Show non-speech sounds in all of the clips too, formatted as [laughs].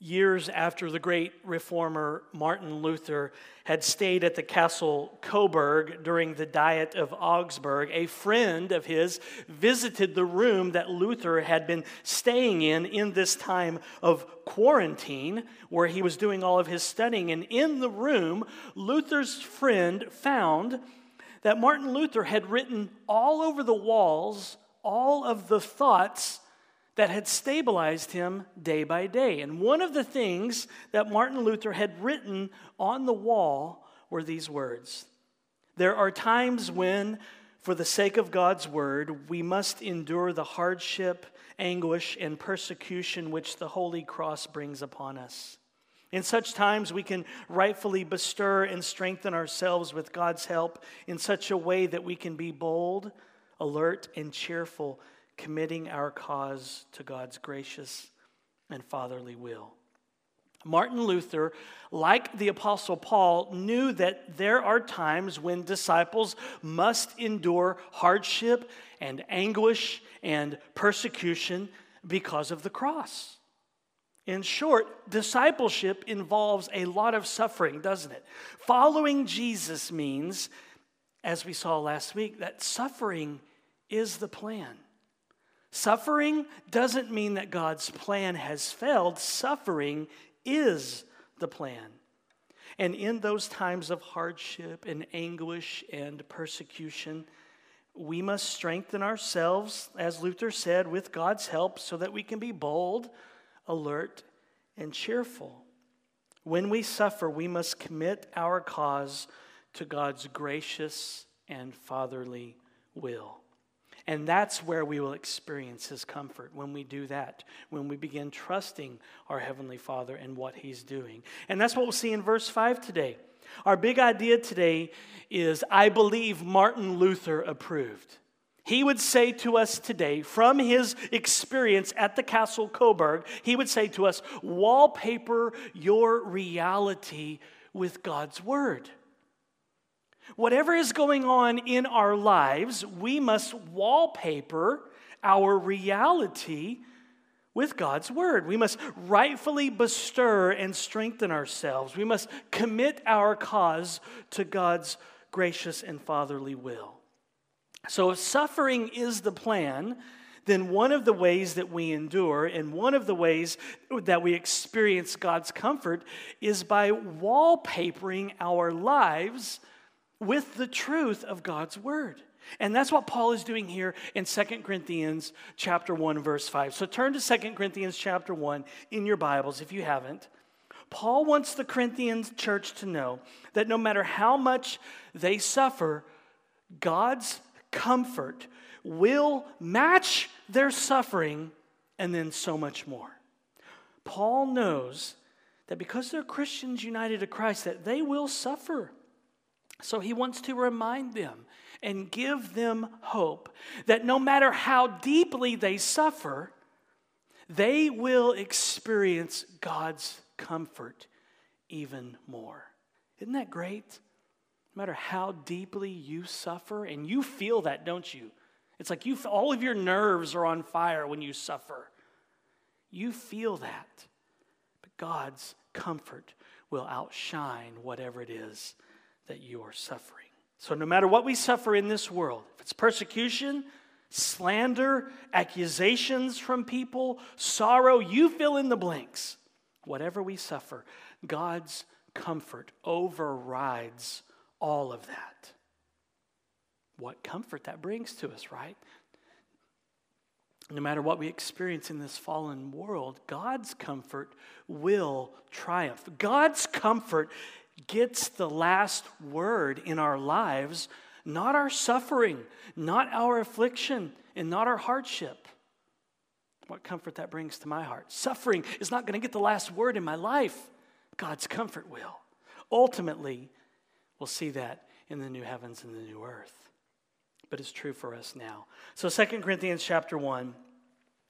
years after the great reformer Martin Luther had stayed at the castle Coburg during the Diet of Augsburg, a friend of his visited the room that Luther had been staying in in this time of quarantine, where he was doing all of his studying. And in the room, Luther's friend found that Martin Luther had written all over the walls all of the thoughts that had stabilized him day by day. And one of the things that Martin Luther had written on the wall were these words There are times when, for the sake of God's word, we must endure the hardship, anguish, and persecution which the Holy Cross brings upon us. In such times, we can rightfully bestir and strengthen ourselves with God's help in such a way that we can be bold, alert, and cheerful committing our cause to God's gracious and fatherly will. Martin Luther, like the Apostle Paul, knew that there are times when disciples must endure hardship and anguish and persecution because of the cross. In short, discipleship involves a lot of suffering, doesn't it? Following Jesus means, as we saw last week, that suffering is the plan. Suffering doesn't mean that God's plan has failed, suffering is the plan. And in those times of hardship and anguish and persecution, we must strengthen ourselves, as Luther said, with God's help so that we can be bold, alert, and cheerful. When we suffer, we must commit our cause to God's gracious and fatherly will. And that's where we will experience His comfort when we do that, when we begin trusting our Heavenly Father and what He's doing. And that's what we'll see in verse 5 today. Our big idea today is I believe Martin Luther approved. He would say to us today, from his experience at the Castle Coburg, he would say to us, wallpaper your reality with God's Word. Whatever is going on in our lives, we must wallpaper our reality with God's word. We must rightfully bestir and strengthen ourselves. We must commit our cause to God's gracious and fatherly will. So, if suffering is the plan, then one of the ways that we endure and one of the ways that we experience God's comfort is by wallpapering our lives with the truth of God's word. And that's what Paul is doing here in 2 Corinthians chapter 1 verse 5. So turn to 2 Corinthians chapter 1 in your Bibles if you haven't. Paul wants the Corinthian church to know that no matter how much they suffer, God's comfort will match their suffering and then so much more. Paul knows that because they're Christians united to Christ that they will suffer. So he wants to remind them and give them hope that no matter how deeply they suffer, they will experience God's comfort even more. Isn't that great? No matter how deeply you suffer, and you feel that, don't you? It's like you, all of your nerves are on fire when you suffer. You feel that. But God's comfort will outshine whatever it is that you are suffering. So, no matter what we suffer in this world, if it's persecution, slander, accusations from people, sorrow, you fill in the blanks. Whatever we suffer, God's comfort overrides all of that. What comfort that brings to us, right? No matter what we experience in this fallen world, God's comfort will triumph. God's comfort gets the last word in our lives, not our suffering, not our affliction, and not our hardship. What comfort that brings to my heart. Suffering is not going to get the last word in my life. God's comfort will. Ultimately, we'll see that in the new heavens and the new earth. But it's true for us now. So 2 Corinthians chapter 1,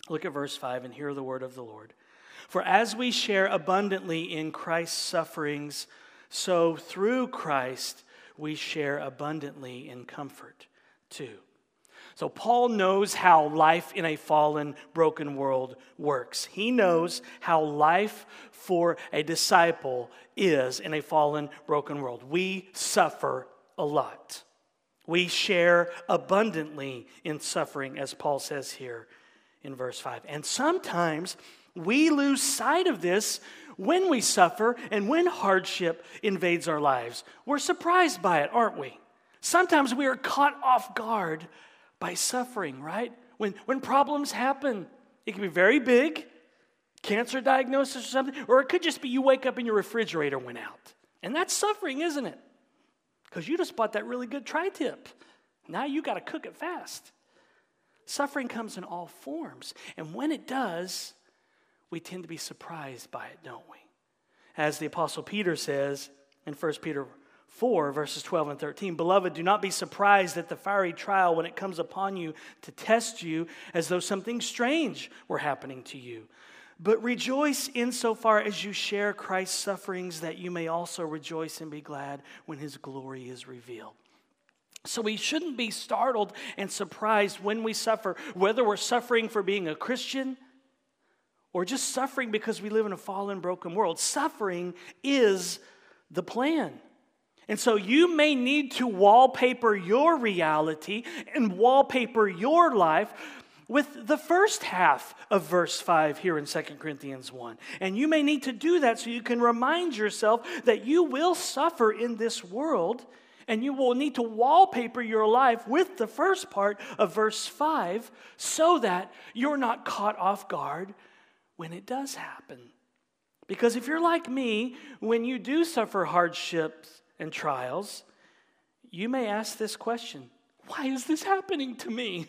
look at verse 5 and hear the word of the Lord. For as we share abundantly in Christ's sufferings, so through Christ we share abundantly in comfort too. So, Paul knows how life in a fallen, broken world works. He knows how life for a disciple is in a fallen, broken world. We suffer a lot. We share abundantly in suffering, as Paul says here in verse 5. And sometimes we lose sight of this when we suffer and when hardship invades our lives. We're surprised by it, aren't we? Sometimes we are caught off guard by suffering, right? When, when problems happen, it can be very big, cancer diagnosis or something, or it could just be you wake up and your refrigerator went out. And that's suffering, isn't it? Because you just bought that really good tri tip. Now you got to cook it fast. Suffering comes in all forms. And when it does, we tend to be surprised by it, don't we? As the Apostle Peter says in 1 Peter 4, verses 12 and 13. Beloved, do not be surprised at the fiery trial when it comes upon you to test you as though something strange were happening to you. But rejoice insofar as you share Christ's sufferings, that you may also rejoice and be glad when his glory is revealed. So we shouldn't be startled and surprised when we suffer, whether we're suffering for being a Christian or just suffering because we live in a fallen, broken world. Suffering is the plan. And so you may need to wallpaper your reality and wallpaper your life with the first half of verse 5 here in 2 Corinthians 1. And you may need to do that so you can remind yourself that you will suffer in this world and you will need to wallpaper your life with the first part of verse 5 so that you're not caught off guard when it does happen. Because if you're like me, when you do suffer hardships, and trials, you may ask this question Why is this happening to me?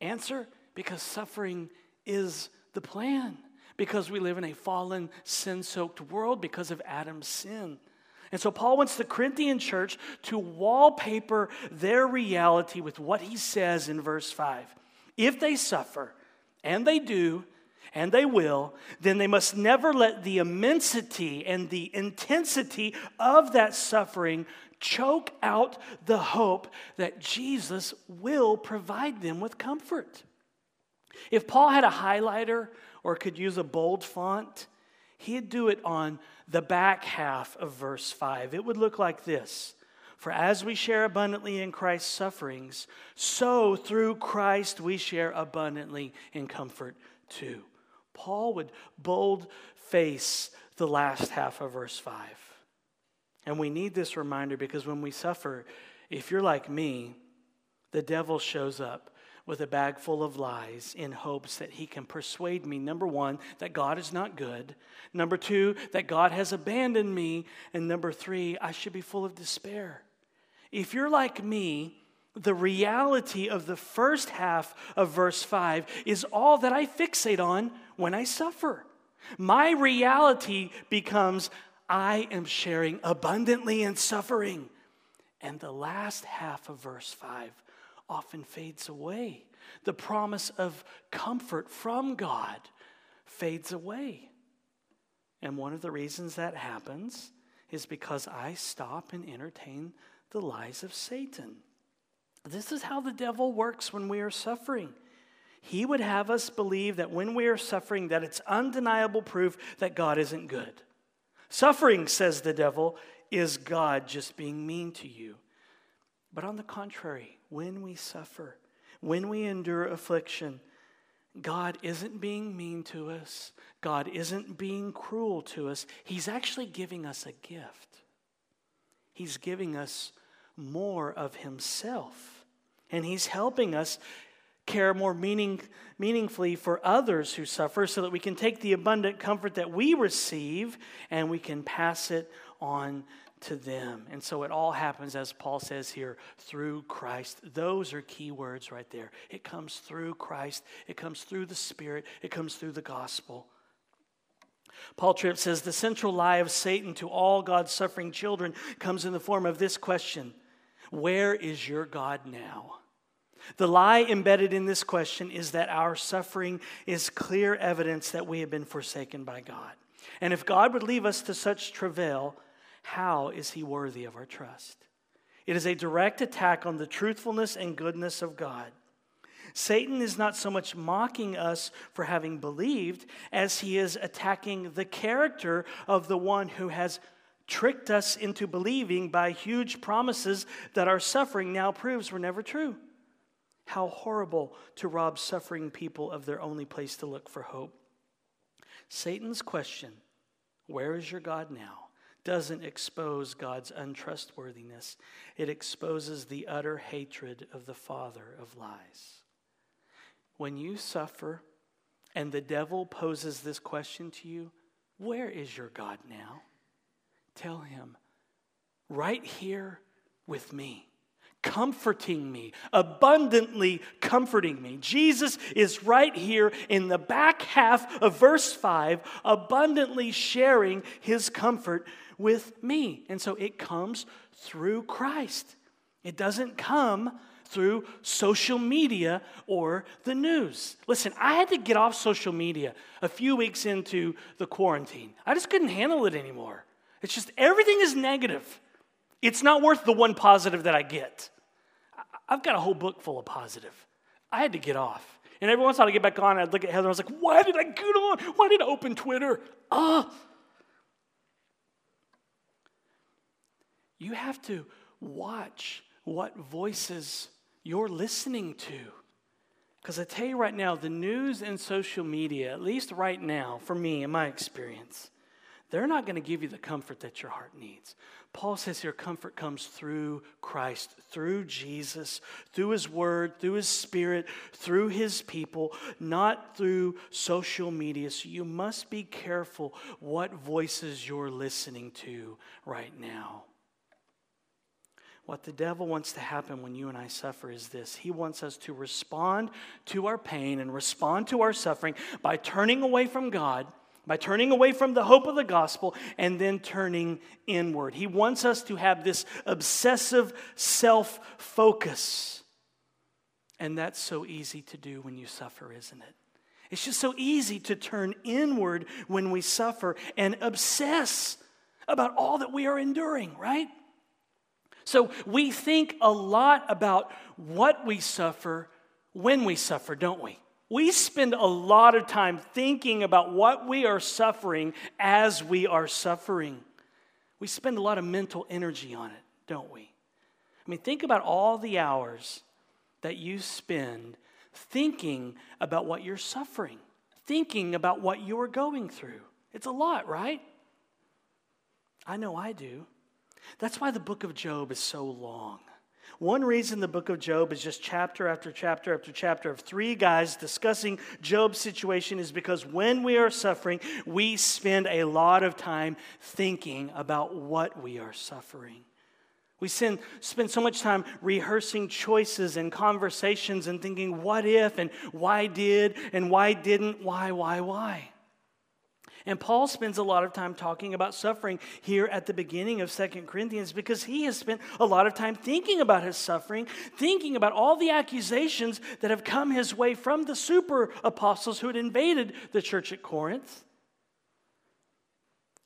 Answer because suffering is the plan, because we live in a fallen, sin soaked world because of Adam's sin. And so Paul wants the Corinthian church to wallpaper their reality with what he says in verse 5. If they suffer, and they do, and they will, then they must never let the immensity and the intensity of that suffering choke out the hope that Jesus will provide them with comfort. If Paul had a highlighter or could use a bold font, he'd do it on the back half of verse 5. It would look like this For as we share abundantly in Christ's sufferings, so through Christ we share abundantly in comfort too. Paul would bold face the last half of verse 5. And we need this reminder because when we suffer, if you're like me, the devil shows up with a bag full of lies in hopes that he can persuade me, number one, that God is not good, number two, that God has abandoned me, and number three, I should be full of despair. If you're like me, the reality of the first half of verse 5 is all that I fixate on when I suffer. My reality becomes I am sharing abundantly in suffering. And the last half of verse 5 often fades away. The promise of comfort from God fades away. And one of the reasons that happens is because I stop and entertain the lies of Satan. This is how the devil works when we are suffering. He would have us believe that when we are suffering that it's undeniable proof that God isn't good. Suffering, says the devil, is God just being mean to you. But on the contrary, when we suffer, when we endure affliction, God isn't being mean to us. God isn't being cruel to us. He's actually giving us a gift. He's giving us more of Himself. And He's helping us care more meaning, meaningfully for others who suffer so that we can take the abundant comfort that we receive and we can pass it on to them. And so it all happens, as Paul says here, through Christ. Those are key words right there. It comes through Christ, it comes through the Spirit, it comes through the gospel. Paul Tripp says the central lie of Satan to all God's suffering children comes in the form of this question Where is your God now? The lie embedded in this question is that our suffering is clear evidence that we have been forsaken by God. And if God would leave us to such travail, how is he worthy of our trust? It is a direct attack on the truthfulness and goodness of God. Satan is not so much mocking us for having believed as he is attacking the character of the one who has tricked us into believing by huge promises that our suffering now proves were never true. How horrible to rob suffering people of their only place to look for hope. Satan's question, Where is your God now? doesn't expose God's untrustworthiness, it exposes the utter hatred of the father of lies. When you suffer and the devil poses this question to you, Where is your God now? Tell him, right here with me, comforting me, abundantly comforting me. Jesus is right here in the back half of verse 5, abundantly sharing his comfort with me. And so it comes through Christ. It doesn't come through social media or the news. Listen, I had to get off social media a few weeks into the quarantine. I just couldn't handle it anymore. It's just everything is negative. It's not worth the one positive that I get. I've got a whole book full of positive. I had to get off. And every once in a while I get back on, I'd look at Heather, and I was like, why did I get on? Why did I open Twitter? Ah. You have to watch what voices you're listening to. Because I tell you right now, the news and social media, at least right now, for me, in my experience, they're not going to give you the comfort that your heart needs. Paul says here comfort comes through Christ, through Jesus, through his word, through his spirit, through his people, not through social media. So you must be careful what voices you're listening to right now. What the devil wants to happen when you and I suffer is this he wants us to respond to our pain and respond to our suffering by turning away from God by turning away from the hope of the gospel and then turning inward. He wants us to have this obsessive self focus. And that's so easy to do when you suffer, isn't it? It's just so easy to turn inward when we suffer and obsess about all that we are enduring, right? So we think a lot about what we suffer when we suffer, don't we? We spend a lot of time thinking about what we are suffering as we are suffering. We spend a lot of mental energy on it, don't we? I mean, think about all the hours that you spend thinking about what you're suffering, thinking about what you're going through. It's a lot, right? I know I do. That's why the book of Job is so long. One reason the book of Job is just chapter after chapter after chapter of three guys discussing Job's situation is because when we are suffering, we spend a lot of time thinking about what we are suffering. We spend, spend so much time rehearsing choices and conversations and thinking, what if and why did and why didn't, why, why, why. And Paul spends a lot of time talking about suffering here at the beginning of Second Corinthians because he has spent a lot of time thinking about his suffering, thinking about all the accusations that have come his way from the super apostles who had invaded the church at Corinth.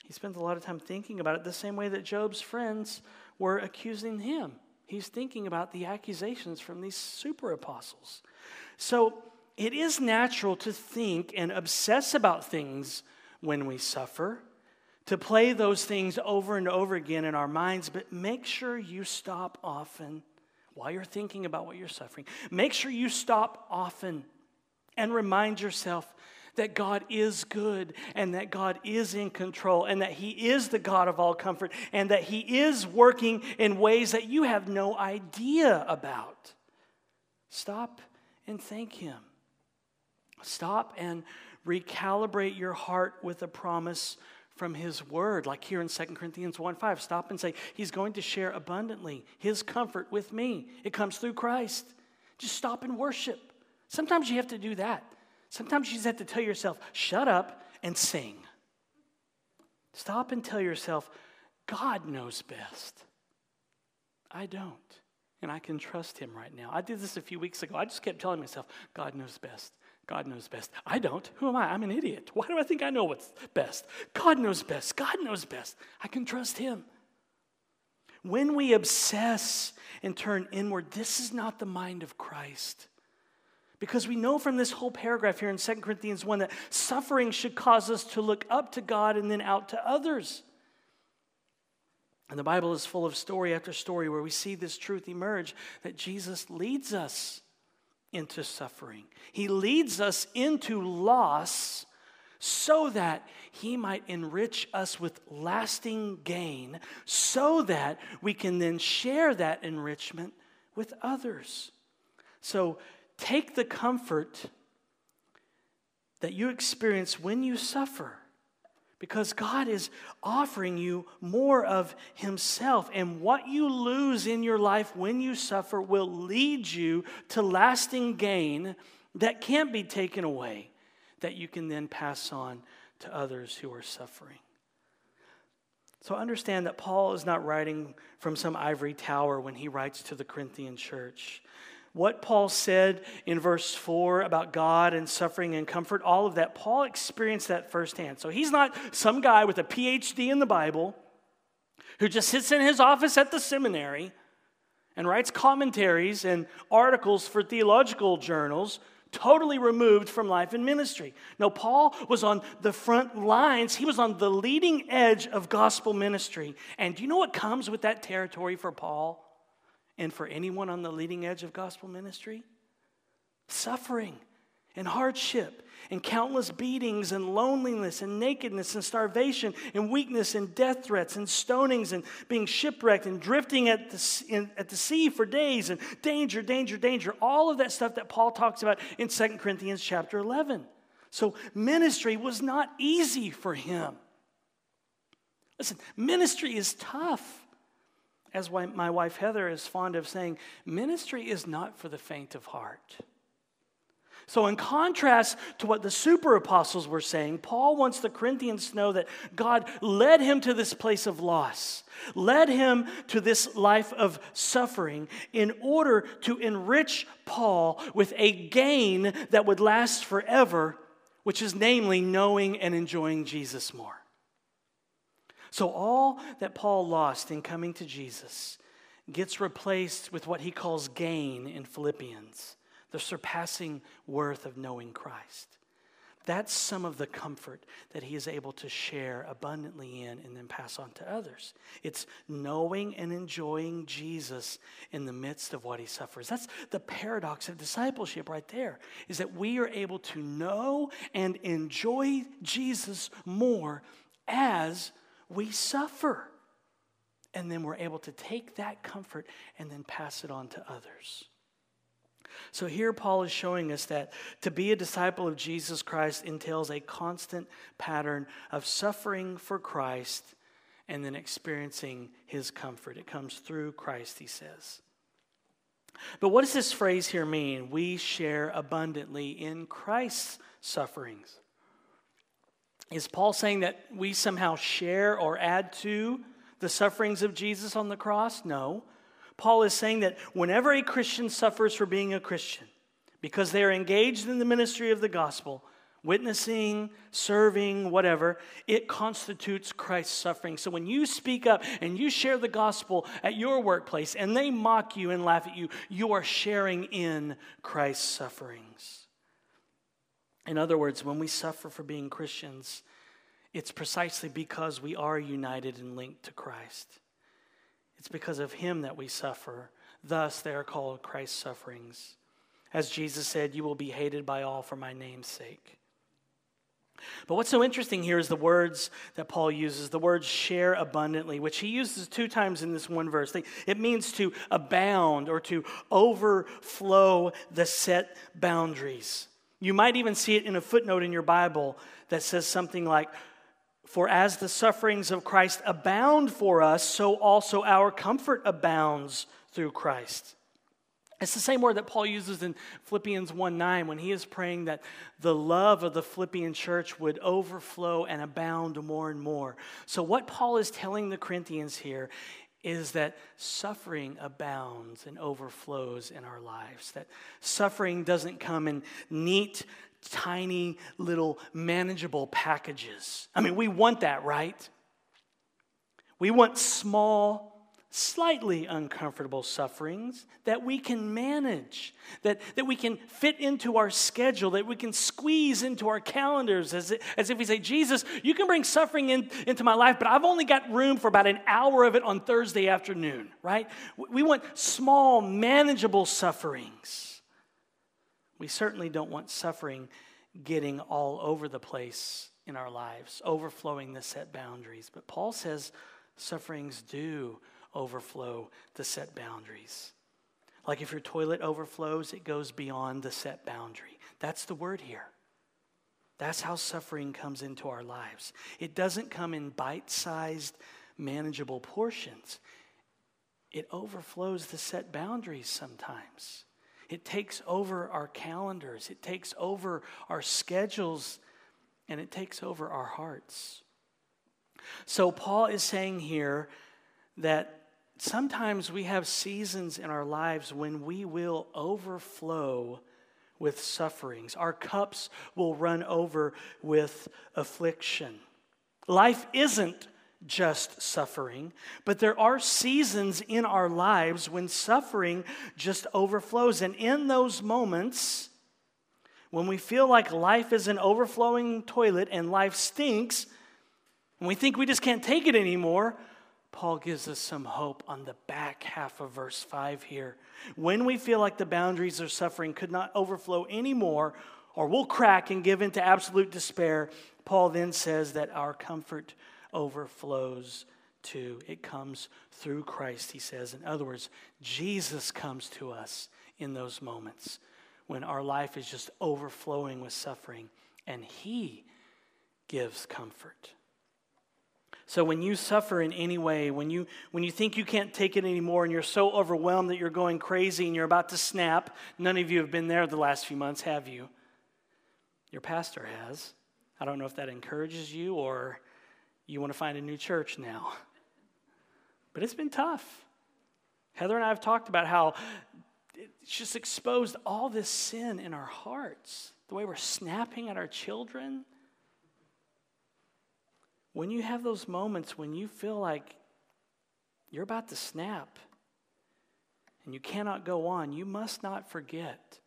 He spends a lot of time thinking about it the same way that Job's friends were accusing him. He's thinking about the accusations from these super apostles. So it is natural to think and obsess about things when we suffer, to play those things over and over again in our minds, but make sure you stop often while you're thinking about what you're suffering. Make sure you stop often and remind yourself that God is good and that God is in control and that He is the God of all comfort and that He is working in ways that you have no idea about. Stop and thank Him. Stop and recalibrate your heart with a promise from his word. Like here in 2 corinthians 1 5 stop and say he's going to share abundantly his comfort with me. It comes through christ. Just stop and worship. Sometimes you have to do that. Sometimes you just have to tell yourself shut up and sing. Stop and tell yourself god knows best. I don't and i can trust him right now. I did this a few weeks ago. I just kept telling myself god knows best God knows best. I don't. Who am I? I'm an idiot. Why do I think I know what's best? God knows best. God knows best. I can trust Him. when we obsess and turn inward, this is not the mind of Christ. Because we know from this whole paragraph here in 2 Corinthians 1 that suffering should cause us to look up to God and then out to others. And the Bible is full of story after story where we see this truth emerge that Jesus leads us into suffering. He leads us into loss so that he might enrich us with lasting gain, so that we can then share that enrichment with others. So, Take the comfort that you experience when you suffer because God is offering you more of Himself. And what you lose in your life when you suffer will lead you to lasting gain that can't be taken away, that you can then pass on to others who are suffering. So understand that Paul is not writing from some ivory tower when he writes to the Corinthian church what Paul said in verse 4 about God and suffering and comfort, all of that, Paul experienced that firsthand. So he's not some guy with a PhD in the Bible who just sits in his office at the seminary and writes commentaries and articles for theological journals totally removed from life and ministry. No, Paul was on the front lines. He was on the leading edge of gospel ministry. And do you know what comes with that territory for Paul? And for anyone on the leading edge of gospel ministry? Suffering and hardship and countless beatings and loneliness and nakedness and starvation and weakness and death threats and stonings and being shipwrecked and drifting at the, in, at the sea for days and danger, danger, danger. All of that stuff that Paul talks about in 2 Corinthians chapter 11. So ministry was not easy for him. Listen, ministry is tough as my wife Heather is fond of saying, ministry is not for the faint of heart. So, in contrast to what the super apostles were saying, Paul wants the Corinthians to know that God led him to this place of loss, led him to this life of suffering in order to enrich Paul with a gain that would last forever, which is namely knowing and enjoying Jesus more. So, all that Paul lost in coming to Jesus gets replaced with what he calls gain in Philippians the surpassing worth of knowing Christ. That's some of the comfort that he is able to share abundantly in and then pass on to others. It's knowing and enjoying Jesus in the midst of what he suffers. That's the paradox of discipleship right there, is that we are able to know and enjoy Jesus more as we suffer. And then we're able to take that comfort and then pass it on to others. So here, Paul is showing us that to be a disciple of Jesus Christ entails a constant pattern of suffering for Christ and then experiencing his comfort. It comes through Christ, he says. But what does this phrase here mean? We share abundantly in Christ's sufferings. Is Paul saying that we somehow share or add to the sufferings of Jesus on the cross? No. Paul is saying that whenever a Christian suffers for being a Christian, because they are engaged in the ministry of the gospel, witnessing, serving, whatever, it constitutes Christ's suffering. So when you speak up and you share the gospel at your workplace and they mock you and laugh at you, you are sharing in Christ's sufferings. In other words, when we suffer for being Christians, it's precisely because we are united and linked to Christ. It's because of Him that we suffer. Thus, they are called Christ's sufferings. As Jesus said, You will be hated by all for my name's sake. But what's so interesting here is the words that Paul uses, the words share abundantly, which he uses two times in this one verse. It means to abound or to overflow the set boundaries. You might even see it in a footnote in your Bible that says something like, For as the sufferings of Christ abound for us, so also our comfort abounds through Christ. It's the same word that Paul uses in Philippians 1 9 when he is praying that the love of the Philippian church would overflow and abound more and more. So, what Paul is telling the Corinthians here is that suffering abounds and overflows in our lives. That suffering doesn't come in neat, tiny, little, manageable packages. I mean, we want that, right? We want small, slightly uncomfortable sufferings that we can manage, that, that we can fit into our schedule, that we can squeeze into our calendars, as, as if we say, Jesus, you can bring suffering in, into my life, but I've only got room for about an hour of it on Thursday afternoon, right? We want small, manageable sufferings. We certainly don't want suffering getting all over the place in our lives, overflowing the set boundaries. But Paul says sufferings do overflow the set boundaries. Like if your toilet overflows, it goes beyond the set boundary. That's the word here. That's how suffering comes into our lives. It doesn't come in bite sized, manageable portions, it overflows the set boundaries sometimes. It takes over our calendars, it takes over our schedules, and it takes over our hearts. So, Paul is saying here that sometimes we have seasons in our lives when we will overflow with sufferings. Our cups will run over with affliction. Life isn't just suffering, but there are seasons in our lives when suffering just overflows. And in those moments, when we feel like life is an overflowing toilet and life stinks, and we think we just can't take it anymore, Paul gives us some hope on the back half of verse 5 here. When we feel like the boundaries of suffering could not overflow anymore, or we'll crack and give into absolute despair, Paul then says that our comfort overflows too. It comes through Christ, he says. In other words, Jesus comes to us in those moments when our life is just overflowing with suffering, and he gives comfort. So when you suffer in any way, when you, when you think you can't take it anymore and you're so overwhelmed that you're going crazy and you're about to snap, none of you have been there the last few months, have you? Your pastor has. I don't know if that encourages you or you want to find a new church now. But it's been tough. Heather and I have talked about how it's just exposed all this sin in our hearts, the way we're snapping at our children when you have those moments when you feel like you're about to snap and you cannot go on, you must not forget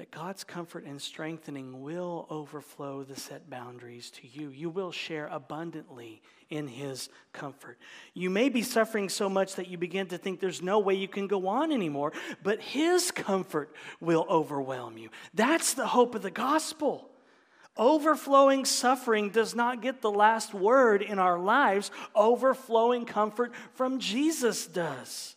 that God's comfort and strengthening will overflow the set boundaries to you. You will share abundantly in His comfort. You may be suffering so much that you begin to think there's no way you can go on anymore, but His comfort will overwhelm you. That's the hope of the gospel. Overflowing suffering does not get the last word in our lives, overflowing comfort from Jesus does.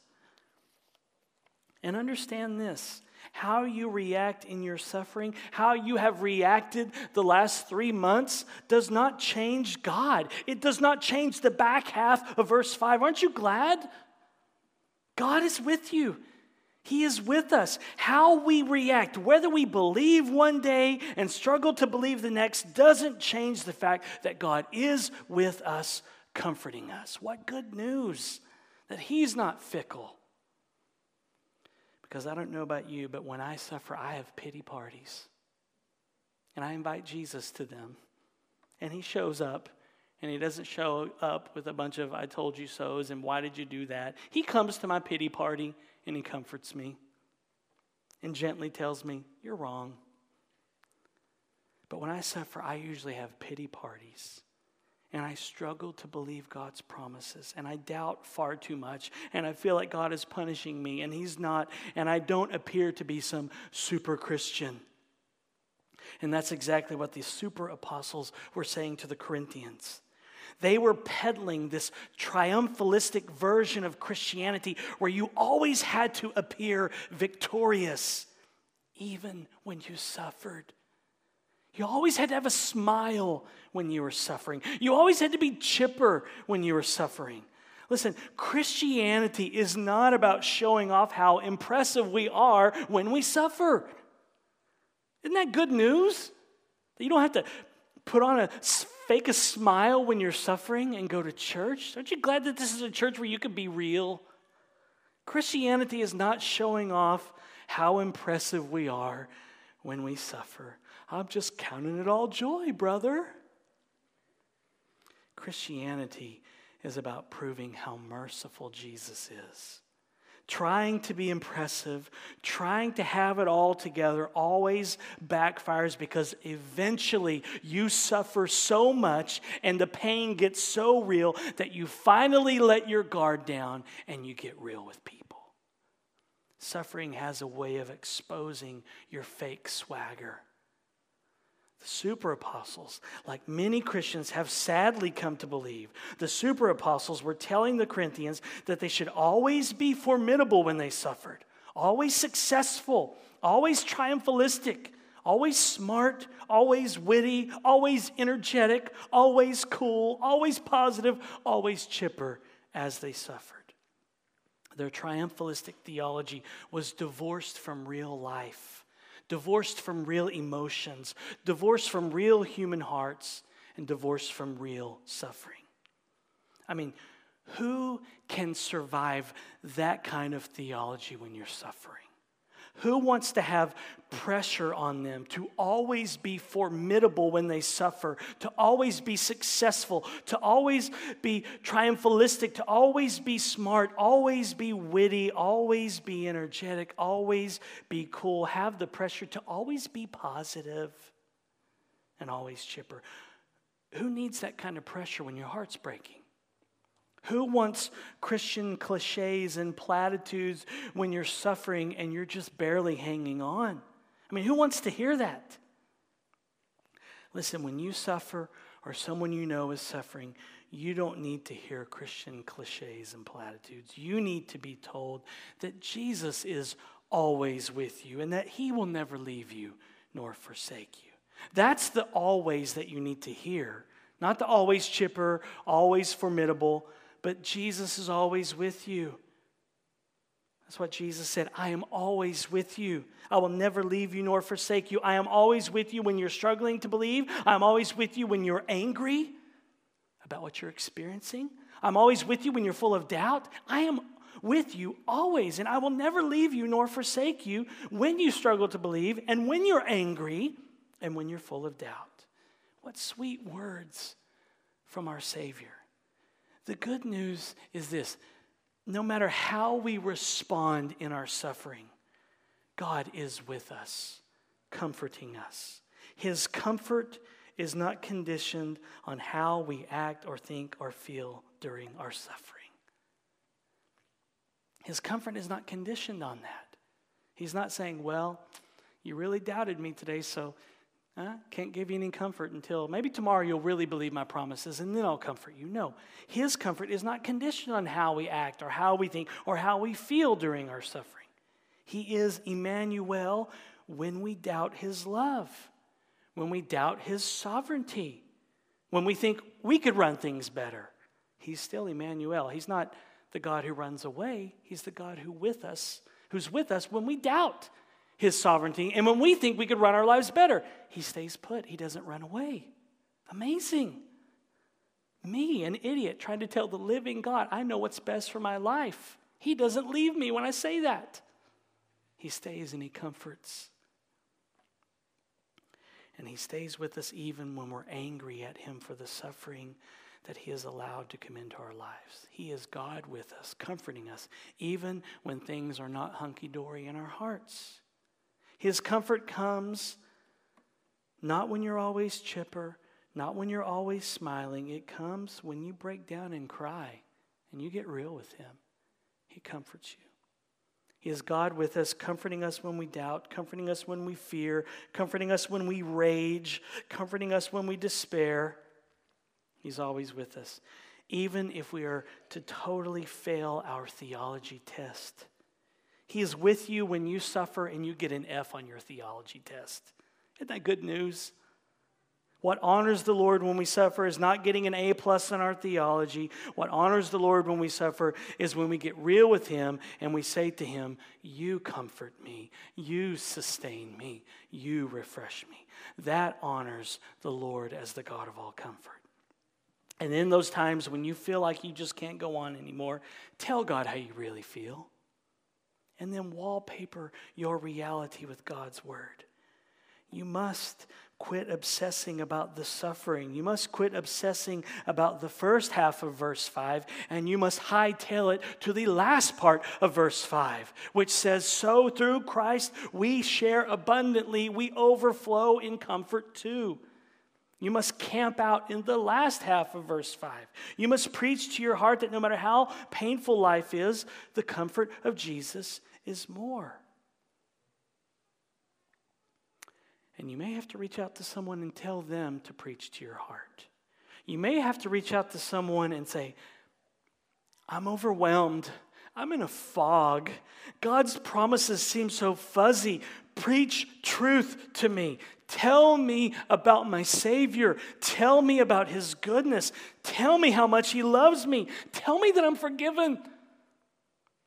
And understand this how you react in your suffering, how you have reacted the last three months, does not change God. It does not change the back half of verse 5. Aren't you glad? God is with you. He is with us. How we react, whether we believe one day and struggle to believe the next, doesn't change the fact that God is with us, comforting us. What good news that He's not fickle. Because I don't know about you, but when I suffer, I have pity parties. And I invite Jesus to them. And He shows up. And he doesn't show up with a bunch of I told you so's and why did you do that. He comes to my pity party and he comforts me and gently tells me, You're wrong. But when I suffer, I usually have pity parties. And I struggle to believe God's promises. And I doubt far too much. And I feel like God is punishing me, and He's not. And I don't appear to be some super Christian. And that's exactly what the super apostles were saying to the Corinthians. They were peddling this triumphalistic version of Christianity where you always had to appear victorious, even when you suffered. You always had to have a smile when you were suffering. You always had to be chipper when you were suffering. Listen, Christianity is not about showing off how impressive we are when we suffer. Isn't that good news? That you don't have to put on a fake a smile when you're suffering and go to church? Aren't you glad that this is a church where you can be real? Christianity is not showing off how impressive we are when we suffer. I'm just counting it all joy, brother. Christianity is about proving how merciful Jesus is. Trying to be impressive, trying to have it all together always backfires because eventually you suffer so much and the pain gets so real that you finally let your guard down and you get real with people. Suffering has a way of exposing your fake swagger the super apostles, like many Christians have sadly come to believe, the super apostles were telling the Corinthians that they should always be formidable when they suffered, always successful, always triumphalistic, always smart, always witty, always energetic, always cool, always positive, always chipper as they suffered. Their triumphalistic theology was divorced from real life divorced from real emotions, divorced from real human hearts, and divorced from real suffering. I mean, who can survive that kind of theology when you're suffering? Who wants to have pressure on them to always be formidable when they suffer, to always be successful, to always be triumphalistic, to always be smart, always be witty, always be energetic, always be cool, have the pressure to always be positive and always chipper? Who needs that kind of pressure when your heart's breaking? Who wants Christian cliches and platitudes when you're suffering and you're just barely hanging on? I mean, who wants to hear that? Listen, when you suffer or someone you know is suffering, you don't need to hear Christian cliches and platitudes. You need to be told that Jesus is always with you and that he will never leave you nor forsake you. That's the always that you need to hear, not the always chipper, always formidable but Jesus is always with you. That's what Jesus said. I am always with you. I will never leave you nor forsake you. I am always with you when you're struggling to believe. I'm always with you when you're angry about what you're experiencing. I'm always with you when you're full of doubt. I am with you always, and I will never leave you nor forsake you when you struggle to believe and when you're angry and when you're full of doubt. What sweet words from our Savior. The good news is this no matter how we respond in our suffering, God is with us, comforting us. His comfort is not conditioned on how we act or think or feel during our suffering. His comfort is not conditioned on that. He's not saying, Well, you really doubted me today, so Can't give you any comfort until maybe tomorrow you'll really believe my promises and then I'll comfort you. No, His comfort is not conditioned on how we act or how we think or how we feel during our suffering. He is Emmanuel when we doubt His love, when we doubt His sovereignty, when we think we could run things better. He's still Emmanuel. He's not the God who runs away, He's the God who with us, who's with us when we doubt his sovereignty. And when we think we could run our lives better, he stays put. He doesn't run away. Amazing. Me, an idiot, trying to tell the living God, I know what's best for my life. He doesn't leave me when I say that. He stays and he comforts. And he stays with us even when we're angry at him for the suffering that he has allowed to come into our lives. He is God with us, comforting us, even when things are not hunky dory in our hearts. His comfort comes not when you're always chipper, not when you're always smiling. It comes when you break down and cry and you get real with Him. He comforts you. He is God with us, comforting us when we doubt, comforting us when we fear, comforting us when we rage, comforting us when we despair. He's always with us, even if we are to totally fail our theology test. He is with you when you suffer and you get an F on your theology test. Isn't that good news? What honors the Lord when we suffer is not getting an A plus in our theology. What honors the Lord when we suffer is when we get real with Him and we say to Him, You comfort me, you sustain me, you refresh me. That honors the Lord as the God of all comfort. And in those times when you feel like you just can't go on anymore, tell God how you really feel and then wallpaper your reality with God's word. You must quit obsessing about the suffering. You must quit obsessing about the first half of verse 5, and you must hightail it to the last part of verse 5, which says, So through Christ we share abundantly, we overflow in comfort too. You must camp out in the last half of verse 5. You must preach to your heart that no matter how painful life is, the comfort of Jesus is more. And you may have to reach out to someone and tell them to preach to your heart. You may have to reach out to someone and say, I'm overwhelmed. I'm in a fog. God's promises seem so fuzzy. Preach truth to me. Tell me about my Savior. Tell me about His goodness. Tell me how much He loves me. Tell me that I'm forgiven.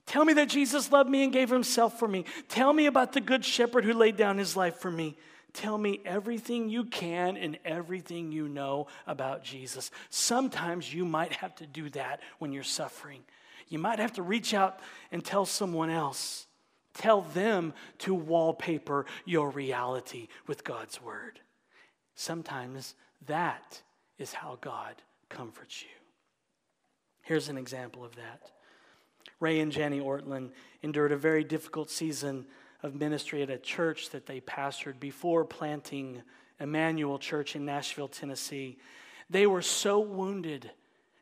Tell me that Jesus loved me and gave Himself for me. Tell me about the Good Shepherd who laid down His life for me. Tell me everything you can and everything you know about Jesus. Sometimes you might have to do that when you're suffering. You might have to reach out and tell someone else. Tell them to wallpaper your reality with God's word. Sometimes that is how God comforts you. Here's an example of that. Ray and Jenny Ortlund endured a very difficult season of ministry at a church that they pastored before planting Immanuel Church in Nashville, Tennessee. They were so wounded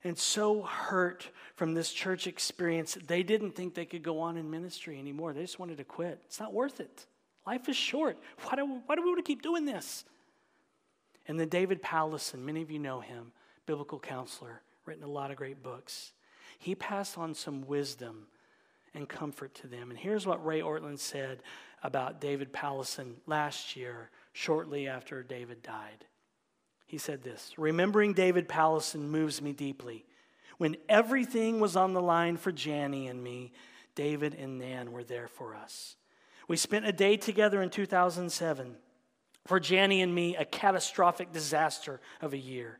and so hurt from this church experience, they didn't think they could go on in ministry anymore. They just wanted to quit. It's not worth it. Life is short. Why do, why do we want to keep doing this? And then David Powlison, many of you know him, biblical counselor, written a lot of great books. He passed on some wisdom and comfort to them. And here's what Ray Ortlund said about David Powlison last year, shortly after David died. He said this Remembering David Powlison moves me deeply. When everything was on the line for Jani and me, David and Nan were there for us. We spent a day together in 2007. For Jani and me, a catastrophic disaster of a year.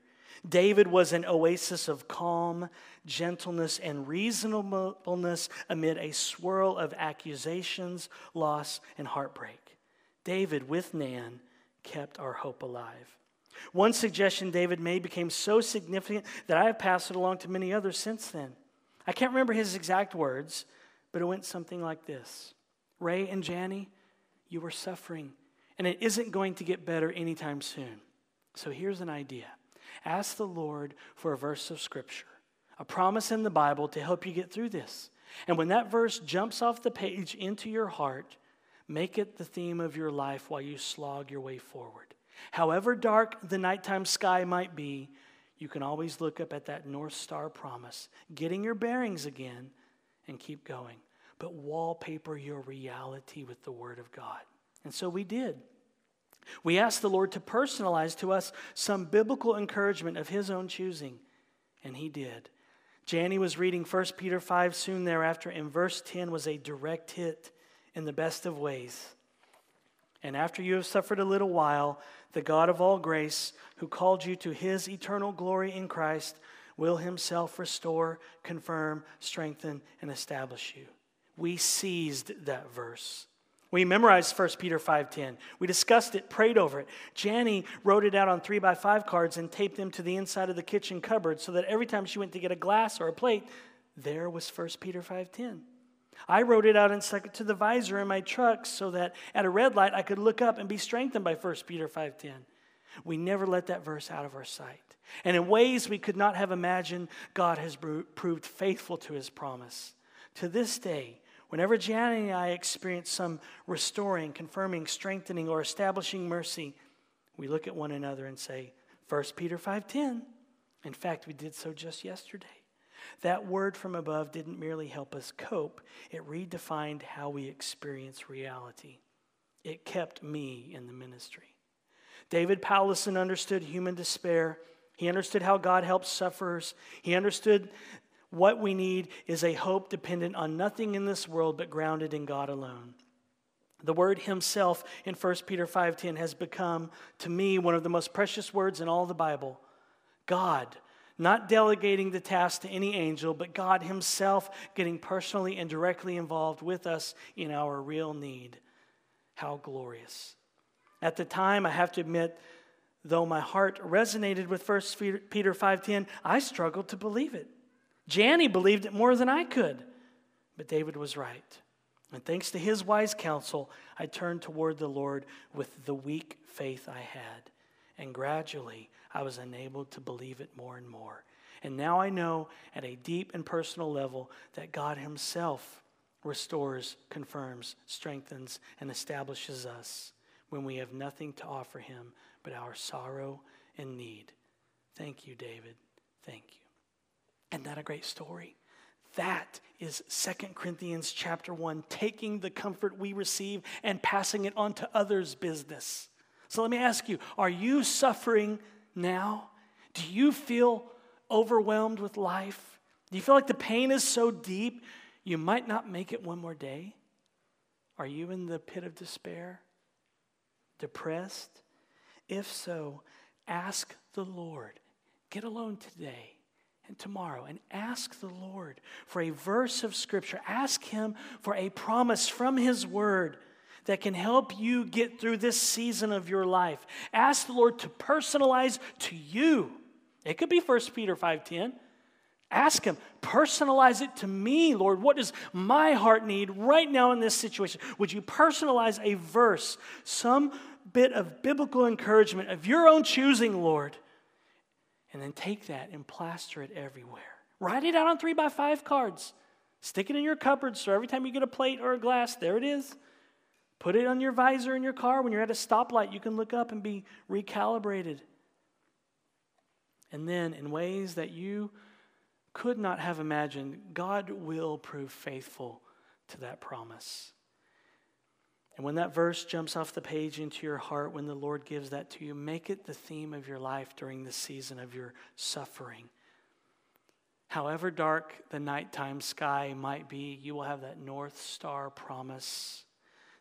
David was an oasis of calm, gentleness, and reasonableness amid a swirl of accusations, loss, and heartbreak. David, with Nan, kept our hope alive. One suggestion David made became so significant that I have passed it along to many others since then. I can't remember his exact words, but it went something like this Ray and Jani, you are suffering, and it isn't going to get better anytime soon. So here's an idea Ask the Lord for a verse of Scripture, a promise in the Bible to help you get through this. And when that verse jumps off the page into your heart, make it the theme of your life while you slog your way forward. However dark the nighttime sky might be, you can always look up at that North Star promise, getting your bearings again, and keep going. But wallpaper your reality with the Word of God. And so we did. We asked the Lord to personalize to us some biblical encouragement of His own choosing, and He did. Jani was reading 1 Peter 5 soon thereafter, and verse 10 was a direct hit in the best of ways. And after you have suffered a little while, the God of all grace, who called you to his eternal glory in Christ, will himself restore, confirm, strengthen, and establish you. We seized that verse. We memorized 1 Peter 5.10. We discussed it, prayed over it. Jani wrote it out on 3 by 5 cards and taped them to the inside of the kitchen cupboard so that every time she went to get a glass or a plate, there was 1 Peter 5.10. I wrote it out stuck it to the visor in my truck so that at a red light I could look up and be strengthened by 1 Peter 5.10. We never let that verse out of our sight. And in ways we could not have imagined, God has proved faithful to his promise. To this day, Whenever Janet and I experience some restoring, confirming, strengthening, or establishing mercy, we look at one another and say, 1 Peter 5:10. In fact, we did so just yesterday. That word from above didn't merely help us cope, it redefined how we experience reality. It kept me in the ministry. David Powlison understood human despair. He understood how God helps sufferers. He understood what we need is a hope dependent on nothing in this world but grounded in God alone. The word himself in 1 Peter 5:10 has become to me one of the most precious words in all the Bible. God, not delegating the task to any angel, but God himself getting personally and directly involved with us in our real need. How glorious. At the time, I have to admit, Though my heart resonated with 1 Peter 5:10, I struggled to believe it. Jani believed it more than I could. But David was right. And thanks to his wise counsel, I turned toward the Lord with the weak faith I had. And gradually, I was enabled to believe it more and more. And now I know at a deep and personal level that God Himself restores, confirms, strengthens, and establishes us when we have nothing to offer Him but our sorrow and need. Thank you, David. Thank you. Isn't that a great story? That is Second Corinthians chapter 1, taking the comfort we receive and passing it on to others' business. So let me ask you are you suffering now? Do you feel overwhelmed with life? Do you feel like the pain is so deep you might not make it one more day? Are you in the pit of despair? Depressed? If so, ask the Lord. Get alone today and tomorrow and ask the Lord for a verse of Scripture. Ask Him for a promise from His Word that can help you get through this season of your life. Ask the Lord to personalize to you. It could be 1 Peter 5:10. Ask him, personalize it to me, Lord. What does my heart need right now in this situation? Would you personalize a verse, some bit of biblical encouragement of your own choosing, Lord? And then take that and plaster it everywhere. Write it out on three by five cards. Stick it in your cupboard so every time you get a plate or a glass, there it is. Put it on your visor in your car. When you're at a stoplight, you can look up and be recalibrated. And then, in ways that you could not have imagined, God will prove faithful to that promise. And when that verse jumps off the page into your heart, when the Lord gives that to you, make it the theme of your life during the season of your suffering. However dark the nighttime sky might be, you will have that North Star promise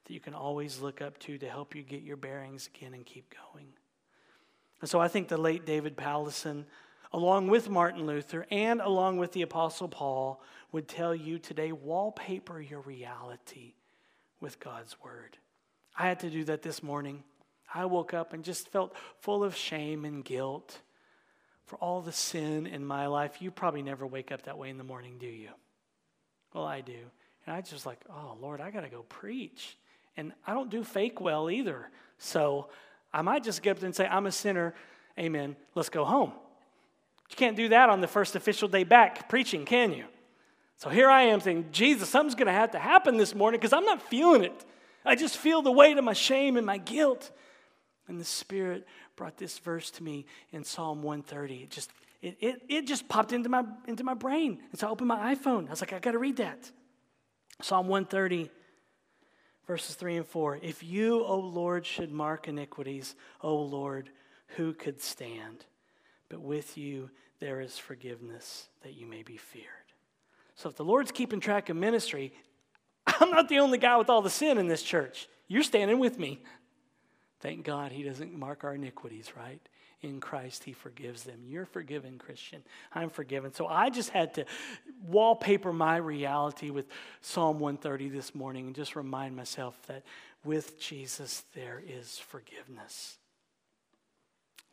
that you can always look up to to help you get your bearings again and keep going. And so I think the late David Powlison, along with Martin Luther and along with the Apostle Paul, would tell you today wallpaper your reality with God's word. I had to do that this morning. I woke up and just felt full of shame and guilt for all the sin in my life. You probably never wake up that way in the morning, do you? Well, I do. And I just like, oh, Lord, I got to go preach. And I don't do fake well either. So I might just get up and say, I'm a sinner. Amen. Let's go home. You can't do that on the first official day back preaching, can you? So here I am saying, Jesus, something's going to have to happen this morning because I'm not feeling it. I just feel the weight of my shame and my guilt. And the Spirit brought this verse to me in Psalm 130. It just, it, it, it just popped into my, into my brain. And so I opened my iPhone. I was like, I got to read that. Psalm 130, verses 3 and 4. If you, O Lord, should mark iniquities, O Lord, who could stand? But with you there is forgiveness that you may be feared. So if the Lord's keeping track of ministry, [laughs] I'm not the only guy with all the sin in this church. You're standing with me. Thank God he doesn't mark our iniquities, right? In Christ, he forgives them. You're forgiven, Christian. I'm forgiven. So I just had to wallpaper my reality with Psalm 130 this morning and just remind myself that with Jesus, there is forgiveness.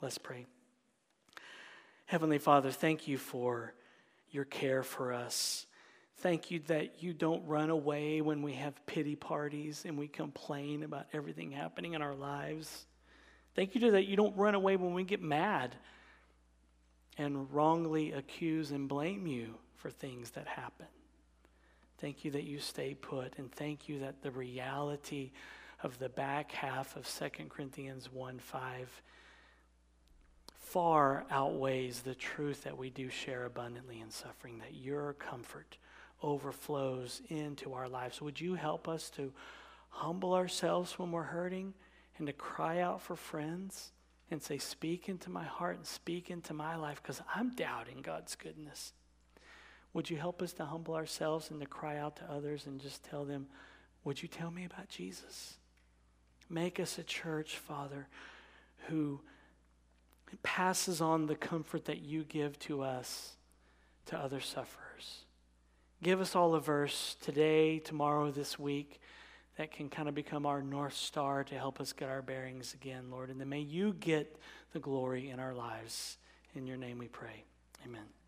Let's pray. Heavenly Father, thank you for your care for us. Thank you that you don't run away when we have pity parties and we complain about everything happening in our lives. Thank you to that you don't run away when we get mad and wrongly accuse and blame you for things that happen. Thank you that you stay put, and thank you that the reality of the back half of 2 Corinthians 1 5 far outweighs the truth that we do share abundantly in suffering, that your comfort overflows into our lives. Would you help us to humble ourselves when we're hurting and to cry out for friends and say, Speak into my heart and speak into my life because I'm doubting God's goodness? Would you help us to humble ourselves and to cry out to others and just tell them, Would you tell me about Jesus? Make us a church, Father, who passes on the comfort that you give to us to other sufferers. Give us all a verse today, tomorrow, this week that can kind of become our North Star to help us get our bearings again, Lord. And then may you get the glory in our lives. In your name we pray. Amen.